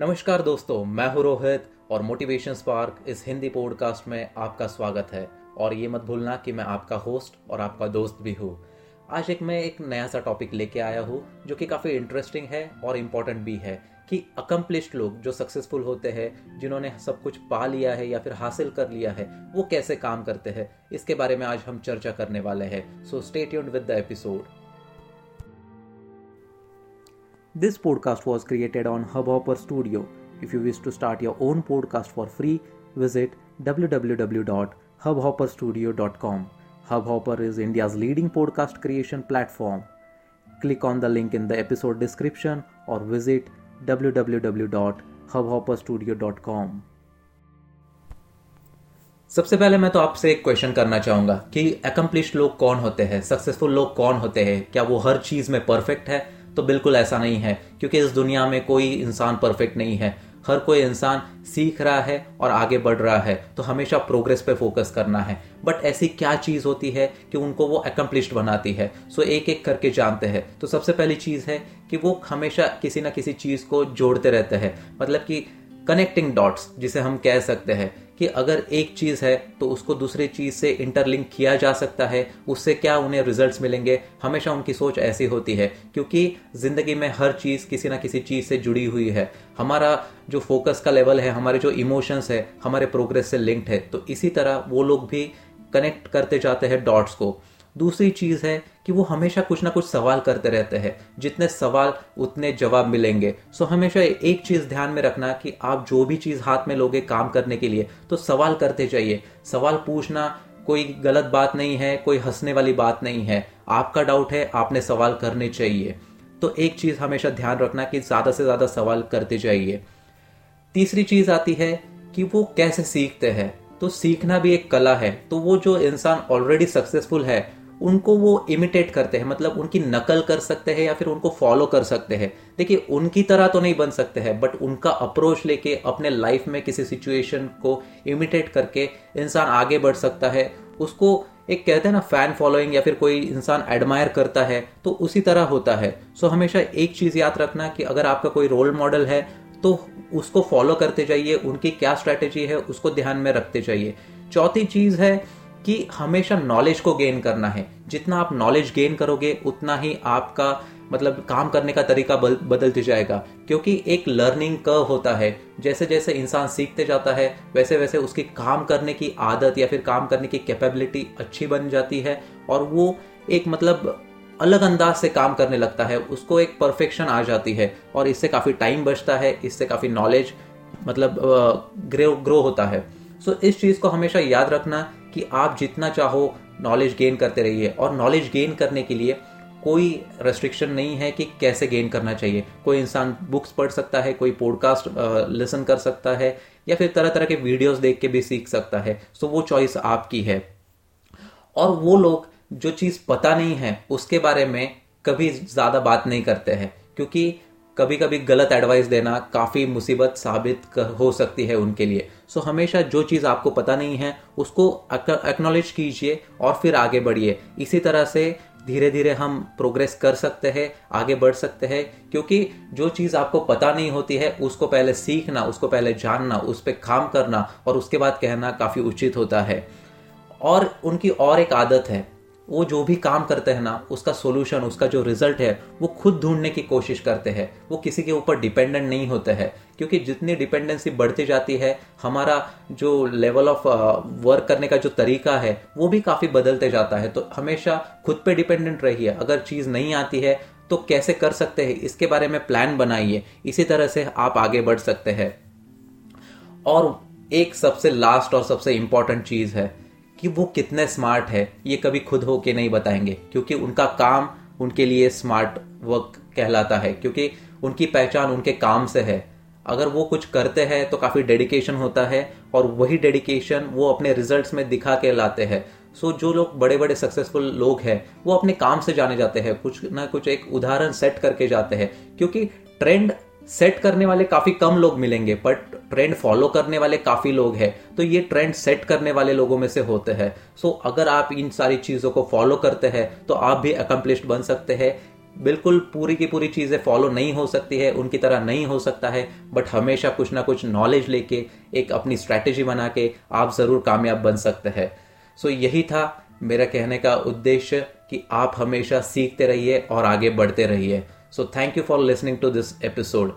नमस्कार दोस्तों, मैं हूँ रोहित और मोटिवेशन स्पार्क इस हिंदी पॉडकास्ट में आपका स्वागत है। और ये मत भूलना कि मैं आपका होस्ट और आपका दोस्त भी हूँ। आज एक मैं एक नया सा टॉपिक लेके आया हूँ, जो कि काफ़ी इंटरेस्टिंग है और इम्पोर्टेंट भी है कि अकम्पलिश्ड लोग जो सक्सेसफुल होते हैं, जिन्होंने सब कुछ पा लिया है या फिर हासिल कर लिया है, वो कैसे काम करते हैं, इसके बारे में आज हम चर्चा करने वाले हैं। So state with the episode This podcast was created on Hubhopper Studio. If you wish to start your own podcast for free, visit www.hubhopperstudio.com. Hubhopper is India's leading podcast creation platform. Click on the link in the episode description or visit www.hubhopperstudio.com. सबसे पहले मैं तो आपसे एक question करना चाहूँगा कि accomplish लोग कौन होते हैं सक्सेसफुल लोग कौन होते हैं क्या वो हर चीज़ में परफेक्ट है तो बिल्कुल ऐसा नहीं है, क्योंकि इस दुनिया में कोई इंसान परफेक्ट नहीं है। हर कोई इंसान सीख रहा है और आगे बढ़ रहा है तो हमेशा प्रोग्रेस पे फोकस करना है। बट ऐसी क्या चीज़ होती है कि उनको वो अकम्पलिश्ड बनाती है? सो एक एक करके जानते हैं। तो सबसे पहली चीज़ है कि वो हमेशा किसी ना किसी चीज़ को जोड़ते रहते हैं। मतलब कि कनेक्टिंग डॉट्स जिसे हम कह सकते हैं। कि अगर एक चीज़ है तो उसको दूसरी चीज़ से इंटरलिंक किया जा सकता है, उससे क्या उन्हें रिजल्ट्स मिलेंगे? हमेशा उनकी सोच ऐसी होती है, क्योंकि ज़िंदगी में हर चीज़ किसी ना किसी चीज़ से जुड़ी हुई है। हमारा जो फोकस का लेवल है, हमारे जो इमोशंस है, हमारे प्रोग्रेस से लिंक्ड है तो इसी तरह वो लोग भी कनेक्ट करते जाते हैं डॉट्स को। दूसरी चीज़ है कि वो हमेशा कुछ ना कुछ सवाल करते रहते हैं। जितने सवाल, उतने जवाब मिलेंगे। सो हमेशा एक चीज़ ध्यान में रखना कि आप जो भी चीज़ हाथ में लोगे काम करने के लिए तो सवाल करते जाइए। सवाल पूछना कोई गलत बात नहीं है, कोई हंसने वाली बात नहीं है। आपका डाउट है, आपने सवाल करने चाहिए। तो एक चीज़ हमेशा ध्यान रखना कि ज़्यादा से ज़्यादा सवाल करते जाइए। तीसरी चीज़ आती है कि वो कैसे सीखते हैं। तो सीखना भी एक कला है। तो वो जो इंसान ऑलरेडी सक्सेसफुल है उनको वो इमिटेट करते हैं मतलब उनकी नकल कर सकते हैं या फिर उनको फॉलो कर सकते हैं। देखिए, उनकी तरह तो नहीं बन सकते हैं बट उनका अप्रोच लेके, अपने लाइफ में किसी सिचुएशन को इमिटेट करके इंसान आगे बढ़ सकता है। उसको एक कहते हैं ना फ़ैन फॉलोइंग या फिर कोई इंसान एडमायर करता है तो उसी तरह होता है। सो हमेशा एक चीज़ याद रखना कि अगर आपका कोई रोल मॉडल है तो उसको फॉलो करते जाइए, उनकी क्या स्ट्रैटेजी है, उसको ध्यान में रखते जाइए। चौथी चीज़ है कि हमेशा नॉलेज को गेन करना है। जितना आप नॉलेज गेन करोगे उतना ही आपका मतलब काम करने का तरीका बदलते जाएगा। क्योंकि एक लर्निंग कर्व होता है। जैसे जैसे इंसान सीखते जाता है वैसे वैसे उसकी काम करने की आदत या फिर काम करने की कैपेबिलिटी अच्छी बन जाती है और वो एक मतलब अलग अंदाज से काम करने लगता है। उसको एक परफेक्शन आ जाती है और इससे काफ़ी टाइम बचता है इससे काफ़ी नॉलेज मतलब ग्रो ग्रो होता है। सो so, इस चीज़ को हमेशा याद रखना कि आप जितना चाहो नॉलेज गेन करते रहिए। और नॉलेज गेन करने के लिए कोई रेस्ट्रिक्शन नहीं है कि कैसे गेन करना चाहिए। कोई इंसान बुक्स पढ़ सकता है, कोई पॉडकास्ट लिसन कर सकता है, या फिर तरह तरह के वीडियोस देख के भी सीख सकता है। सो वो चॉइस आपकी है। और वो लोग जो चीज़ पता नहीं है, उसके बारे में कभी ज़्यादा बात नहीं करते हैं। क्योंकि कभी कभी गलत एडवाइस देना काफ़ी मुसीबत साबित हो सकती है उनके लिए। सो so, हमेशा जो चीज़ आपको पता नहीं है उसको एक्नॉलेज कीजिए और फिर आगे बढ़िए। इसी तरह से धीरे धीरे हम प्रोग्रेस कर सकते हैं आगे बढ़ सकते हैं क्योंकि जो चीज़ आपको पता नहीं होती है उसको पहले सीखना उसको पहले जानना उस पर काम करना और उसके बाद कहना काफ़ी उचित होता है। और उनकी और एक आदत है। वो जो भी काम करते हैं ना, उसका सोल्यूशन उसका जो रिज़ल्ट है, वो खुद ढूँढने की कोशिश करते हैं। वो किसी के ऊपर डिपेंडेंट नहीं होते हैं। क्योंकि जितनी डिपेंडेंसी बढ़ती जाती है, हमारा जो लेवल ऑफ़ वर्क करने का जो तरीका है, वो भी काफ़ी बदलते जाता है। तो हमेशा खुद पे डिपेंडेंट रहिए। अगर चीज़ नहीं आती है तो कैसे कर सकते हैं? इसके बारे में प्लान बनाइए। इसी तरह से आप आगे बढ़ सकते हैं। और एक सबसे लास्ट और सबसे इंपॉर्टेंट चीज़ है कि वो कितने स्मार्ट है, ये कभी खुद होके नहीं बताएँगे, क्योंकि उनका काम उनके लिए स्मार्ट वर्क कहलाता है, क्योंकि उनकी पहचान उनके काम से है। अगर वो कुछ करते हैं तो काफ़ी डेडिकेशन होता है, और वही डेडिकेशन वो अपने रिजल्ट्स में दिखा के लाते हैं। सो जो लोग बड़े बड़े सक्सेसफुल लोग हैं, वो अपने काम से जाने जाते हैं, कुछ ना कुछ एक उदाहरण सेट करके जाते हैं, क्योंकि ट्रेंड सेट करने वाले काफ़ी कम लोग मिलेंगे बट ट्रेंड फॉलो करने वाले काफ़ी लोग हैं। तो ये ट्रेंड सेट करने वाले लोगों में से होते हैं। सो so, अगर आप इन सारी चीज़ों को फॉलो करते हैं तो आप भी अकम्पलिश्ड बन सकते हैं। बिल्कुल पूरी की पूरी चीज़ें फॉलो नहीं हो सकती है उनकी तरह नहीं हो सकता है बट हमेशा कुछ ना कुछ नॉलेज लेके एक अपनी स्ट्रैटेजी बना के आप ज़रूर कामयाब बन सकते हैं। सो so, यही था मेरा कहने का उद्देश्य कि आप हमेशा सीखते रहिए और आगे बढ़ते रहिए। So, thank you for listening to this episode.